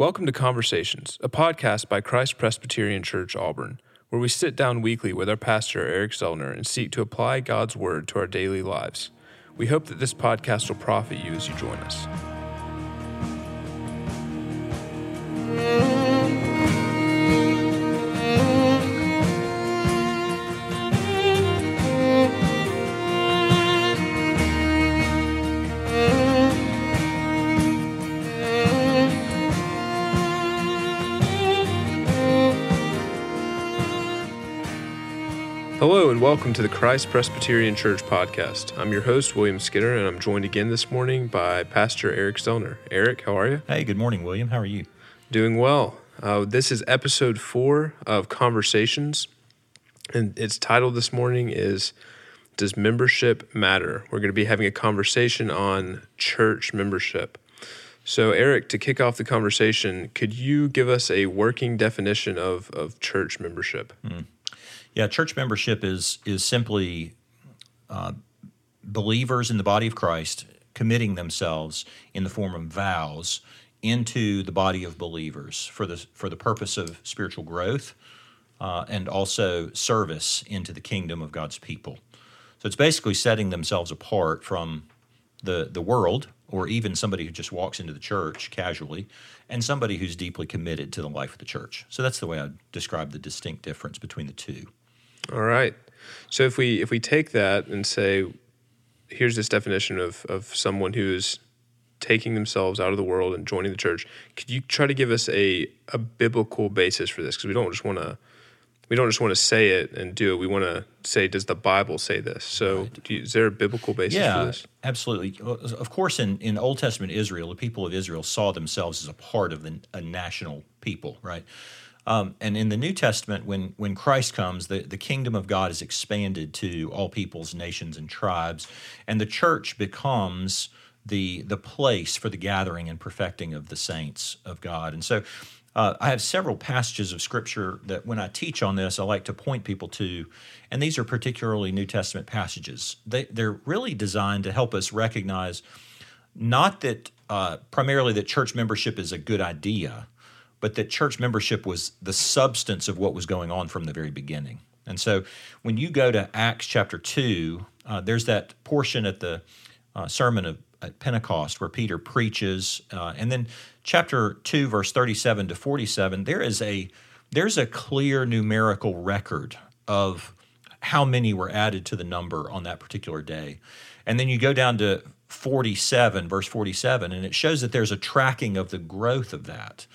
Welcome to Conversations, a podcast by Christ Presbyterian Church Auburn, where we sit down weekly with our pastor, Eric Zellner, and seek to apply God's Word to our daily lives. We hope that this podcast will profit you as you join us. And welcome to the Christ Presbyterian Church podcast. I'm your host, William Skinner, and I'm joined again this morning by Pastor Eric Zellner. Eric, how are you? Hey, good morning, William. How are you? Doing well. Uh, this is episode four of Conversations, and its title this morning is Does Membership Matter? We're going to be having a conversation on church membership. So, Eric, to kick off the conversation, could you give us a working definition of, of church membership? Mm. Yeah, church membership is is simply uh, believers in the body of Christ committing themselves in the form of vows into the body of believers for the for the purpose of spiritual growth uh, and also service into the kingdom of God's people. So it's basically setting themselves apart from the the world or even somebody who just walks into the church casually and somebody who's deeply committed to the life of the church. So that's the way I describe the distinct difference between the two. All right. So if we if we take that and say, here's this definition of of someone who's taking themselves out of the world and joining the church, could you try to give us a a biblical basis for this? Because we don't just want to we don't just want to say it and do it. We want to say, does the Bible say this? So, right. you, is there a biblical basis yeah, for this? absolutely. Of course, in, in Old Testament Israel, the people of Israel saw themselves as a part of the, a national people, right? Um, and in the New Testament, when, when Christ comes, the, the kingdom of God is expanded to all peoples, nations, and tribes, and the church becomes the, the place for the gathering and perfecting of the saints of God. And so uh, I have several passages of Scripture that when I teach on this, I like to point people to, and these are particularly New Testament passages. They, they're really designed to help us recognize not that uh, primarily that church membership is a good idea, but that church membership was the substance of what was going on from the very beginning. And so when you go to Acts chapter 2, uh, there's that portion at the uh, sermon of at Pentecost where Peter preaches. Uh, and then chapter 2, verse 37 to 47, there is a there's a clear numerical record of how many were added to the number on that particular day. And then you go down to 47, verse 47, and it shows that there's a tracking of the growth of that.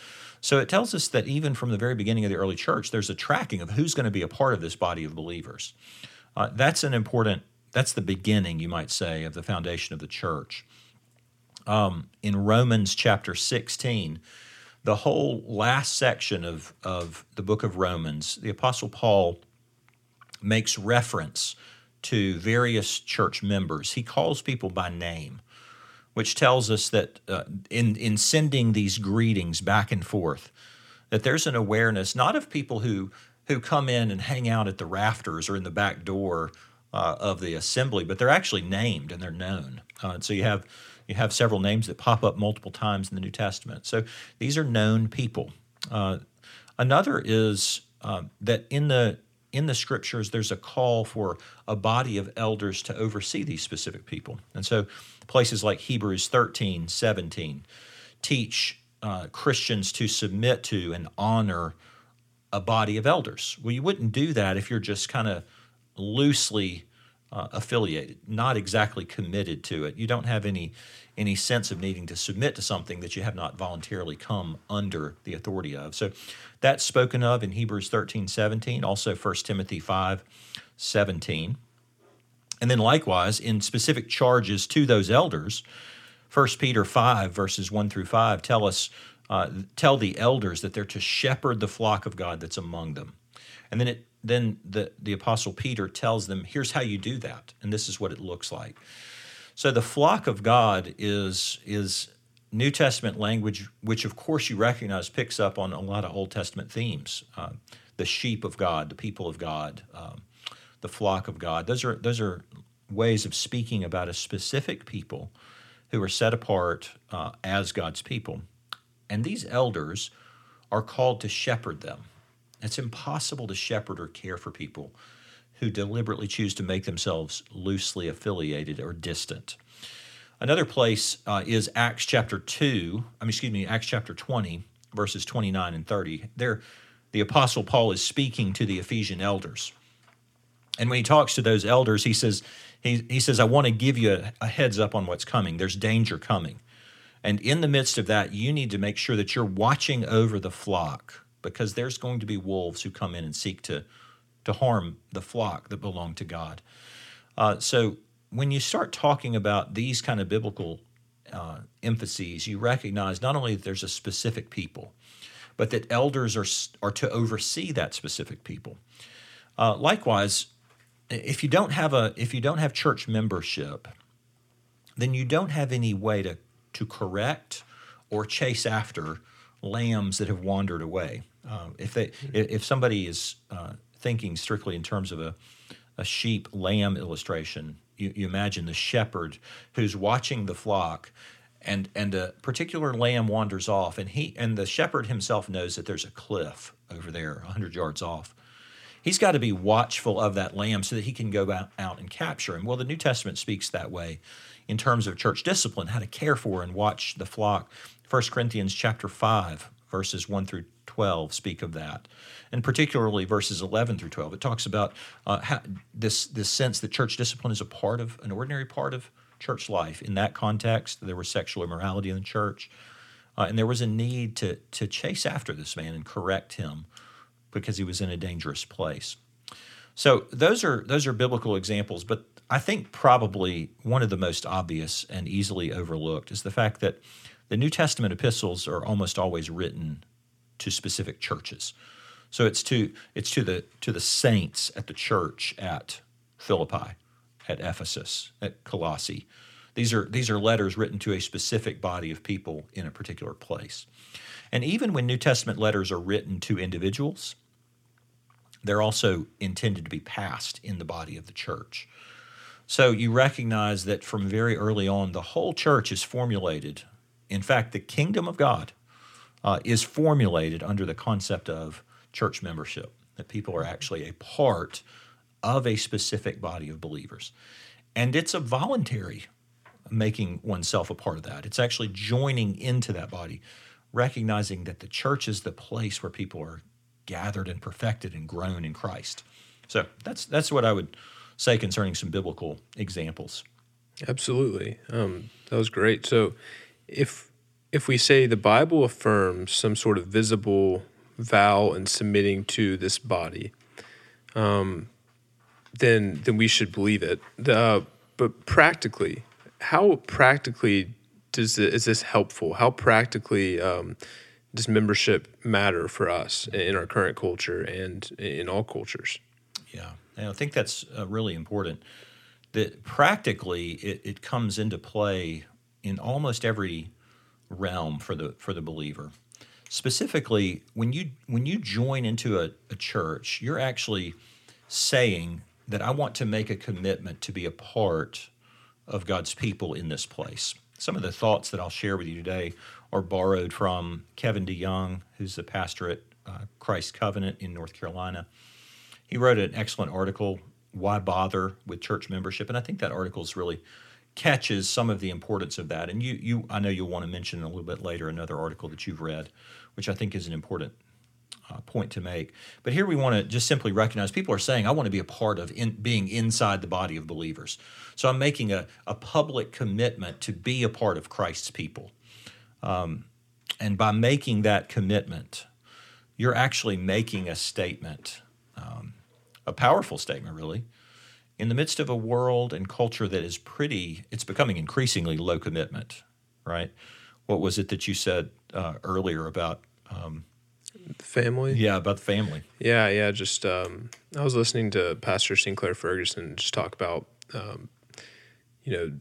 So it tells us that even from the very beginning of the early church, there's a tracking of who's going to be a part of this body of believers. Uh, that's an important, that's the beginning, you might say, of the foundation of the church. Um, in Romans chapter 16, the whole last section of, of the book of Romans, the Apostle Paul makes reference to various church members. He calls people by name which tells us that uh, in, in sending these greetings back and forth, that there's an awareness not of people who, who come in and hang out at the rafters or in the back door uh, of the assembly, but they're actually named and they're known. Uh, so you have you have several names that pop up multiple times in the New Testament. So these are known people. Uh, another is uh, that in the in the scriptures there's a call for a body of elders to oversee these specific people, and so places like Hebrews 13, 17 teach uh, Christians to submit to and honor a body of elders. Well, you wouldn't do that if you're just kind of loosely uh, affiliated, not exactly committed to it. You don't have any any sense of needing to submit to something that you have not voluntarily come under the authority of. So that's spoken of in Hebrews 13, 17, also 1 Timothy 5, 17. And then likewise, in specific charges to those elders, 1 Peter 5, verses 1 through 5, tell us, uh, tell the elders that they're to shepherd the flock of God that's among them. And then it then the, the apostle Peter tells them, here's how you do that, and this is what it looks like. So the flock of God is is New Testament language, which of course you recognize picks up on a lot of Old Testament themes. Uh, the sheep of God, the people of God, um, the flock of God. Those are those are ways of speaking about a specific people who are set apart uh, as God's people. And these elders are called to shepherd them. It's impossible to shepherd or care for people who deliberately choose to make themselves loosely affiliated or distant. Another place uh, is Acts chapter 2, I mean, excuse me, Acts chapter 20, verses 29 and 30. There, the Apostle Paul is speaking to the Ephesian elders. And when he talks to those elders, he says, he, he says, I want to give you a, a heads up on what's coming. There's danger coming. And in the midst of that, you need to make sure that you're watching over the flock because there's going to be wolves who come in and seek to, to harm the flock that belong to God. Uh, so when you start talking about these kind of biblical uh, emphases, you recognize not only that there's a specific people, but that elders are, are to oversee that specific people. Uh, likewise, if you don't have a if you don't have church membership, then you don't have any way to to correct or chase after lambs that have wandered away. Uh, if they if somebody is uh, thinking strictly in terms of a a sheep lamb illustration, you, you imagine the shepherd who's watching the flock and and a particular lamb wanders off and he and the shepherd himself knows that there's a cliff over there 100 yards off he's got to be watchful of that lamb so that he can go out and capture him. Well the new testament speaks that way in terms of church discipline how to care for and watch the flock. 1 corinthians chapter 5 verses 1 through 12 speak of that and particularly verses 11 through 12 it talks about uh, how, this this sense that church discipline is a part of an ordinary part of church life. In that context, there was sexual immorality in the church, uh, and there was a need to, to chase after this man and correct him because he was in a dangerous place. So those are those are biblical examples, but I think probably one of the most obvious and easily overlooked is the fact that the New Testament epistles are almost always written to specific churches. So it's to it's to the to the saints at the church at Philippi at Ephesus, at Colossae. These are, these are letters written to a specific body of people in a particular place. And even when New Testament letters are written to individuals, they're also intended to be passed in the body of the church. So you recognize that from very early on, the whole church is formulated. In fact, the kingdom of God uh, is formulated under the concept of church membership, that people are actually a part of a specific body of believers. And it's a voluntary making oneself a part of that. It's actually joining into that body, recognizing that the church is the place where people are gathered and perfected and grown in Christ. So that's that's what I would say concerning some biblical examples. Absolutely, um, that was great. So, if if we say the Bible affirms some sort of visible vow and submitting to this body, um, then then we should believe it. Uh, but practically, how practically does it, is this helpful? How practically um, does membership matter for us in our current culture and in all cultures? Yeah, and I think that's uh, really important. That practically it, it comes into play in almost every realm for the for the believer. Specifically, when you when you join into a, a church, you're actually saying that I want to make a commitment to be a part of God's people in this place. Some of the thoughts that I'll share with you today are borrowed from Kevin DeYoung, who's the pastor at uh, Christ Covenant in North Carolina. He wrote an excellent article, Why Bother with Church Membership? And I think that article really catches some of the importance of that. And you, you, I know you'll want to mention a little bit later another article that you've read, which I think is an important uh, point to make. But here we want to just simply recognize people are saying, I want to be a part of in, being inside the body of believers. So I'm making a, a public commitment to be a part of Christ's people. Um, and by making that commitment, you're actually making a statement, um, a powerful statement, really, in the midst of a world and culture that is pretty, it's becoming increasingly low commitment, right? What was it that you said uh, earlier about um, family. Yeah, about the family. Yeah, yeah. Just um, I was listening to Pastor Sinclair Ferguson just talk about, um, you know,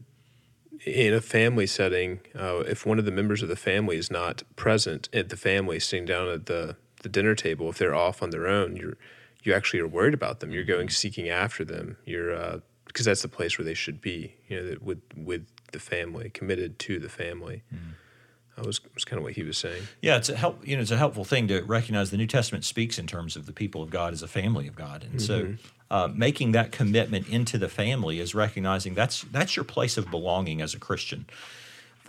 in a family setting, uh, if one of the members of the family is not present at the family, sitting down at the the dinner table, if they're off on their own, you're you actually are worried about them. You're going seeking after them. You're uh, because that's the place where they should be. You know, with with the family, committed to the family. Mm. That was, was kind of what he was saying. Yeah, it's a help. You know, it's a helpful thing to recognize the New Testament speaks in terms of the people of God as a family of God, and mm-hmm. so uh, making that commitment into the family is recognizing that's that's your place of belonging as a Christian.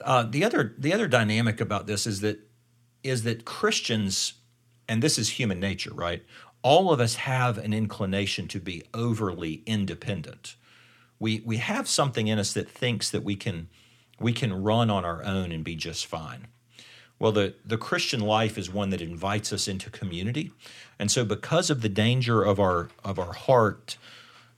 Uh, the other the other dynamic about this is that is that Christians, and this is human nature, right? All of us have an inclination to be overly independent. We we have something in us that thinks that we can we can run on our own and be just fine. Well, the, the Christian life is one that invites us into community. And so, because of the danger of our, of our heart,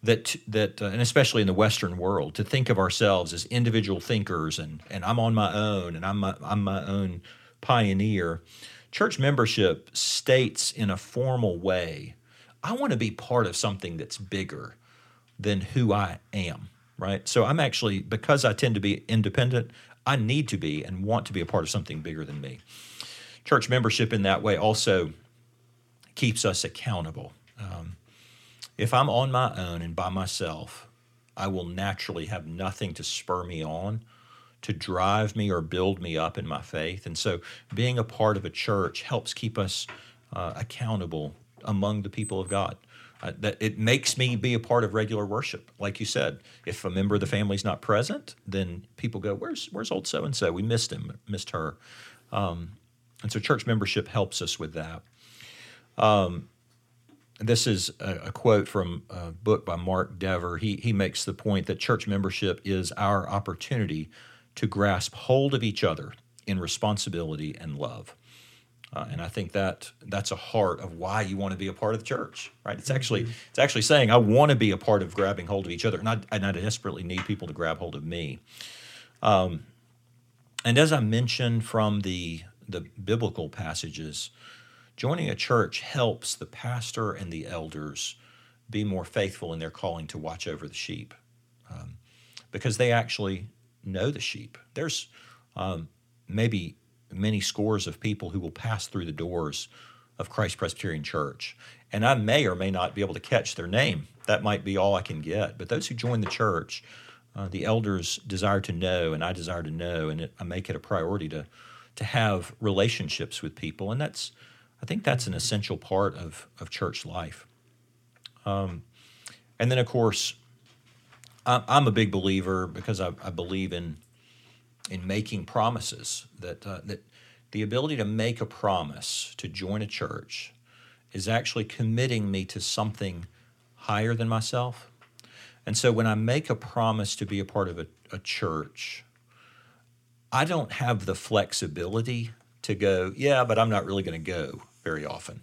that, that uh, and especially in the Western world, to think of ourselves as individual thinkers and, and I'm on my own and I'm my, I'm my own pioneer, church membership states in a formal way I want to be part of something that's bigger than who I am right? So I'm actually, because I tend to be independent, I need to be and want to be a part of something bigger than me. Church membership in that way also keeps us accountable. Um, if I'm on my own and by myself, I will naturally have nothing to spur me on, to drive me or build me up in my faith. And so being a part of a church helps keep us uh, accountable among the people of God. Uh, that it makes me be a part of regular worship. Like you said, if a member of the family is not present, then people go, "Where's where's old so and so? We missed him, missed her." Um, and so, church membership helps us with that. Um, this is a, a, quote from a book by Mark Dever. He he makes the point that church membership is our opportunity to grasp hold of each other in responsibility and love. Uh, and I think that that's a heart of why you want to be a part of the church, right? It's actually mm-hmm. it's actually saying I want to be a part of grabbing hold of each other, and I, and I desperately need people to grab hold of me. Um, and as I mentioned from the the biblical passages, joining a church helps the pastor and the elders be more faithful in their calling to watch over the sheep, um, because they actually know the sheep. There's um, maybe many scores of people who will pass through the doors of Christ Presbyterian Church. And I may or may not be able to catch their name. That might be all I can get. But those who join the church, uh, the elders desire to know, and I desire to know, and it, I make it a priority to to have relationships with people, and that's I think that's an essential part of of church life. Um, and then, of course, I'm a big believer because I, I believe in in making promises that uh, that the ability to make a promise to join a church is actually committing me to something higher than myself. And so when I make a promise to be a part of a, a church, I don't have the flexibility to go, yeah, but I'm not really going to go very often.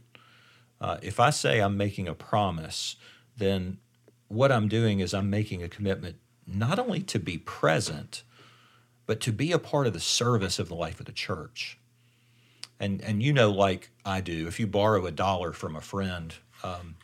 Uh, if I say I'm making a promise, then what I'm doing is I'm making a commitment not only to be present, but to be a part of the service of the life of the church. And and you know, like I do, if you borrow a dollar from a friend, um,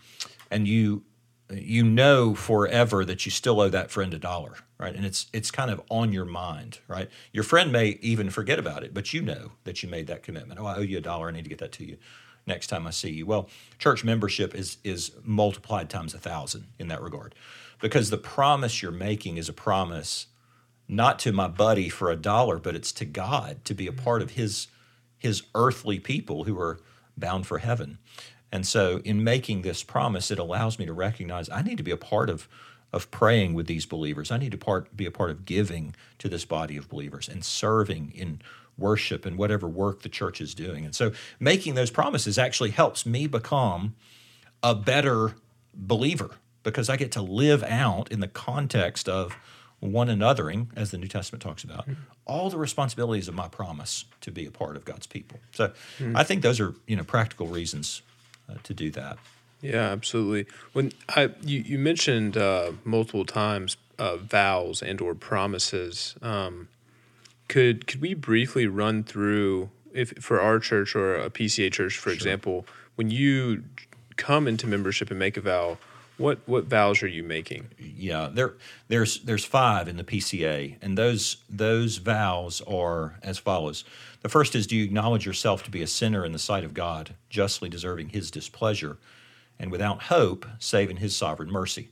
and you you know forever that you still owe that friend a dollar, right? And it's it's kind of on your mind, right? Your friend may even forget about it, but you know that you made that commitment. Oh, I owe you a dollar. I need to get that to you next time I see you. Well, church membership is is multiplied times a thousand in that regard, because the promise you're making is a promise not to my buddy for a dollar, but it's to God to be a part of his his earthly people who are bound for heaven. And so in making this promise, it allows me to recognize I need to be a part of of praying with these believers. I need to part, be a part of giving to this body of believers and serving in worship and whatever work the church is doing. And so making those promises actually helps me become a better believer because I get to live out in the context of one anothering, as the New Testament talks about, all the responsibilities of my promise to be a part of God's people. So mm-hmm. I think those are you know practical reasons uh, to do that. Yeah, absolutely. When I you, you mentioned uh, multiple times uh, vows and or promises, um, could could we briefly run through if for our church or a PCA church, for sure. example, when you come into membership and make a vow, what what vows are you making? Yeah, there there's there's five in the PCA, and those those vows are as follows. The first is: Do you acknowledge yourself to be a sinner in the sight of God, justly deserving His displeasure, and without hope, save in His sovereign mercy?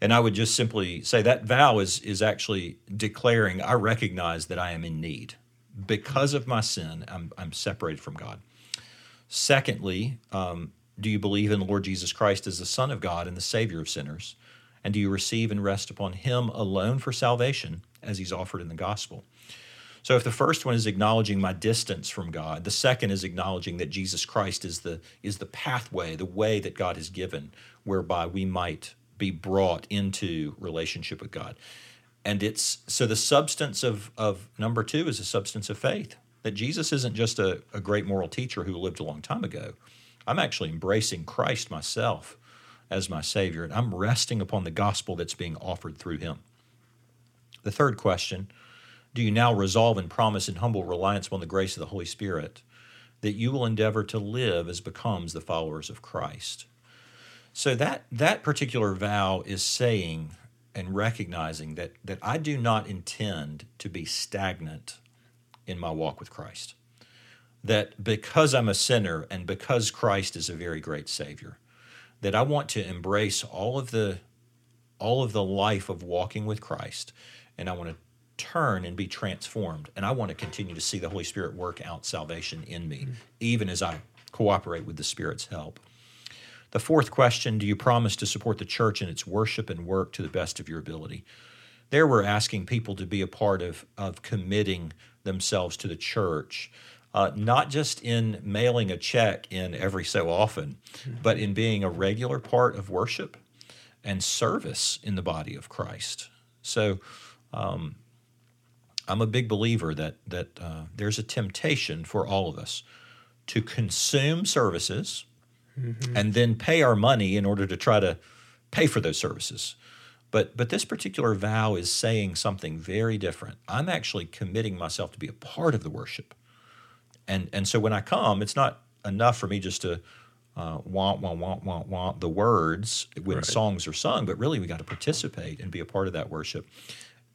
And I would just simply say that vow is is actually declaring I recognize that I am in need. because of my sin, I'm, I'm separated from God. Secondly, um, do you believe in the Lord Jesus Christ as the Son of God and the Savior of sinners? And do you receive and rest upon Him alone for salvation as He's offered in the gospel? So, if the first one is acknowledging my distance from God, the second is acknowledging that Jesus Christ is the, is the pathway, the way that God has given, whereby we might be brought into relationship with God. And it's so the substance of, of number two is a substance of faith that Jesus isn't just a, a great moral teacher who lived a long time ago. I'm actually embracing Christ myself as my Savior, and I'm resting upon the gospel that's being offered through Him. The third question Do you now resolve and promise in humble reliance upon the grace of the Holy Spirit that you will endeavor to live as becomes the followers of Christ? So that, that particular vow is saying and recognizing that, that I do not intend to be stagnant in my walk with Christ. That because I'm a sinner and because Christ is a very great Savior, that I want to embrace all of the all of the life of walking with Christ, and I want to turn and be transformed, and I want to continue to see the Holy Spirit work out salvation in me, mm-hmm. even as I cooperate with the Spirit's help. The fourth question Do you promise to support the church in its worship and work to the best of your ability? There, we're asking people to be a part of, of committing themselves to the church, uh, not just in mailing a check in every so often, mm-hmm. but in being a regular part of worship and service in the body of Christ. So, um, I'm a big believer that that uh, there's a temptation for all of us to consume services mm-hmm. and then pay our money in order to try to pay for those services. But but this particular vow is saying something very different. I'm actually committing myself to be a part of the worship. And and so when I come, it's not enough for me just to uh, want, want, want, want, want the words when right. songs are sung, but really we got to participate and be a part of that worship.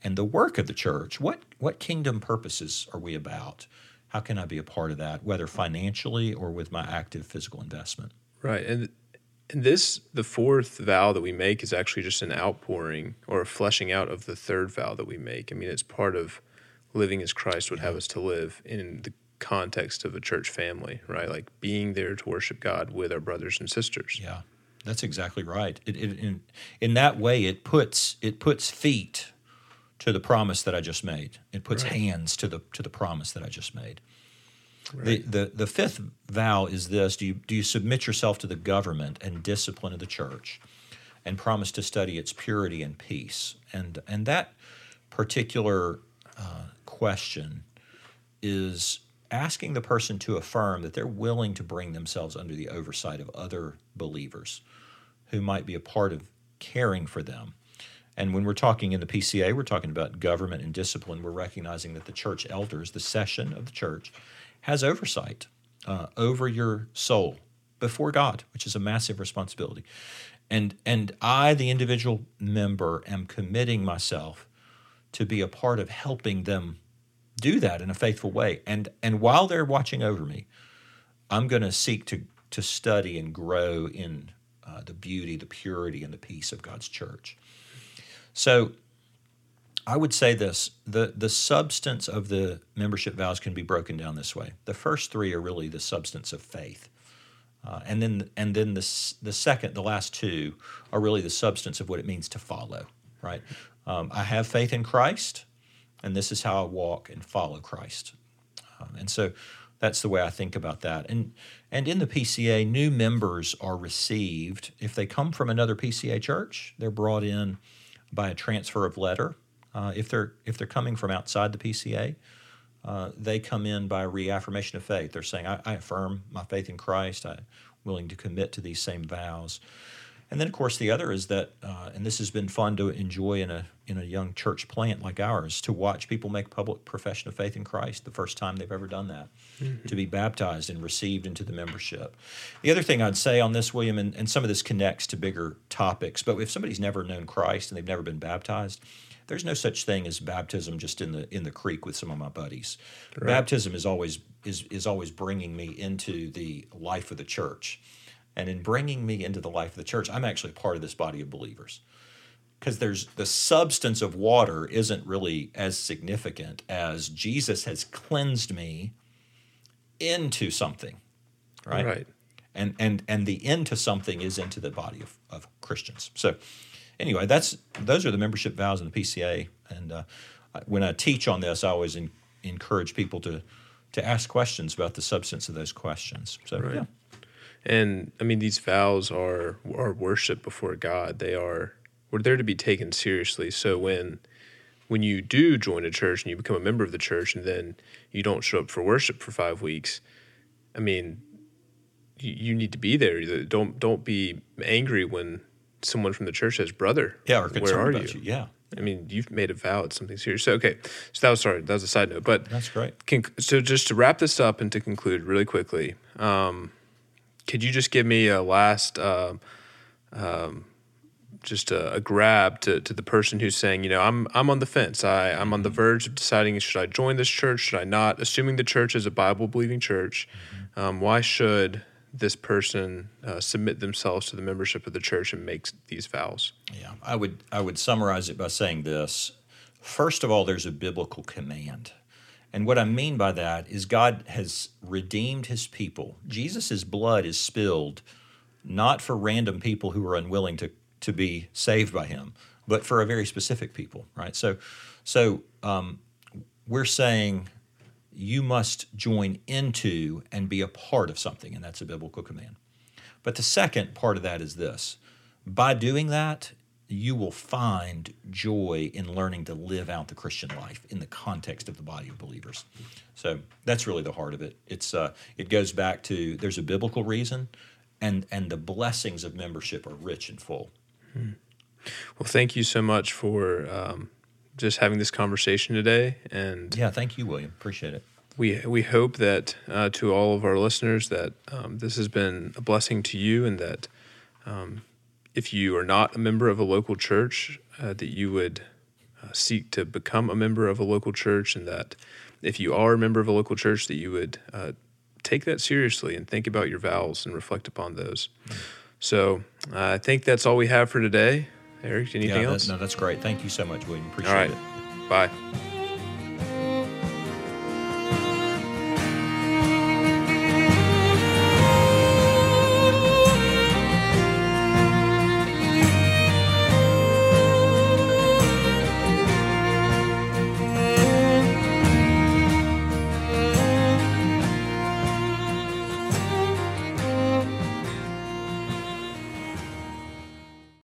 And the work of the church, what what kingdom purposes are we about? How can I be a part of that, whether financially or with my active physical investment? Right. And and this the fourth vow that we make is actually just an outpouring or a fleshing out of the third vow that we make. I mean, it's part of living as Christ would have us to live in the context of a church family, right? Like being there to worship God with our brothers and sisters. Yeah. That's exactly right. It, it, in, in that way, it puts it puts feet to the promise that I just made. It puts right. hands to the to the promise that I just made. Right. The, the, the fifth vow is this do you, do you submit yourself to the government and discipline of the church and promise to study its purity and peace? And, and that particular uh, question is asking the person to affirm that they're willing to bring themselves under the oversight of other believers who might be a part of caring for them. And when we're talking in the PCA, we're talking about government and discipline. We're recognizing that the church elders, the session of the church, has oversight uh, over your soul before God, which is a massive responsibility. And, and I, the individual member, am committing myself to be a part of helping them do that in a faithful way. And, and while they're watching over me, I'm going to seek to, to study and grow in uh, the beauty, the purity, and the peace of God's church. So I would say this the, the substance of the membership vows can be broken down this way. The first three are really the substance of faith. Uh, and then, and then the, the second, the last two, are really the substance of what it means to follow, right? Um, I have faith in Christ, and this is how I walk and follow Christ. Um, and so that's the way I think about that. And, and in the PCA, new members are received. If they come from another PCA church, they're brought in by a transfer of letter uh, if they're if they're coming from outside the PCA, uh, they come in by reaffirmation of faith. They're saying, I, I affirm my faith in Christ. I'm willing to commit to these same vows." And then, of course, the other is that, uh, and this has been fun to enjoy in a in a young church plant like ours, to watch people make public profession of faith in Christ the first time they've ever done that, mm-hmm. to be baptized and received into the membership. The other thing I'd say on this, William, and, and some of this connects to bigger topics, but if somebody's never known Christ and they've never been baptized, there's no such thing as baptism just in the in the creek with some of my buddies. Baptism is always is is always bringing me into the life of the church, and in bringing me into the life of the church, I'm actually part of this body of believers. because there's the substance of water isn't really as significant as Jesus has cleansed me into something, right? Right. And and and the into something is into the body of, of Christians. So anyway, that's those are the membership vows in the PCA. And uh, when I teach on this, I always in, encourage people to to ask questions about the substance of those questions. So Right. yeah, And I mean, these vows are are worship before God. They are we're there to be taken seriously. So when when you do join a church and you become a member of the church, and then you don't show up for worship for five weeks, I mean, you, you need to be there. Don't don't be angry when someone from the church says, "Brother, yeah, or where are about you?" you. Yeah, I mean, you've made a vow. It's something serious. So okay, so that was sorry. That was a side note, but that's great. Con- so just to wrap this up and to conclude really quickly, um, could you just give me a last, um, um, just a, a grab to, to the person who's saying, you know, I'm I'm on the fence. I I'm on the verge of deciding should I join this church, should I not? Assuming the church is a Bible believing church, um, why should this person uh, submit themselves to the membership of the church and make these vows? Yeah, I would I would summarize it by saying this. First of all, there's a biblical command. And what I mean by that is God has redeemed his people. Jesus' blood is spilled not for random people who are unwilling to, to be saved by him, but for a very specific people, right? So, so um, we're saying you must join into and be a part of something, and that's a biblical command. But the second part of that is this by doing that, you will find joy in learning to live out the Christian life in the context of the body of believers. So that's really the heart of it. It's uh, it goes back to there's a biblical reason, and and the blessings of membership are rich and full. Well, thank you so much for um, just having this conversation today, and Yeah, thank you, William. Appreciate it. we we hope that uh, to all of our listeners that um, this has been a blessing to you, and that um, if you are not a member of a local church, uh, that you would uh, seek to become a member of a local church, and that if you are a member of a local church, that you would uh, take that seriously and think about your vows and reflect upon those. So uh, I think that's all we have for today. Eric, anything yeah, that- else? no, that's great. Thank you so much, William. Appreciate all right, it. bye.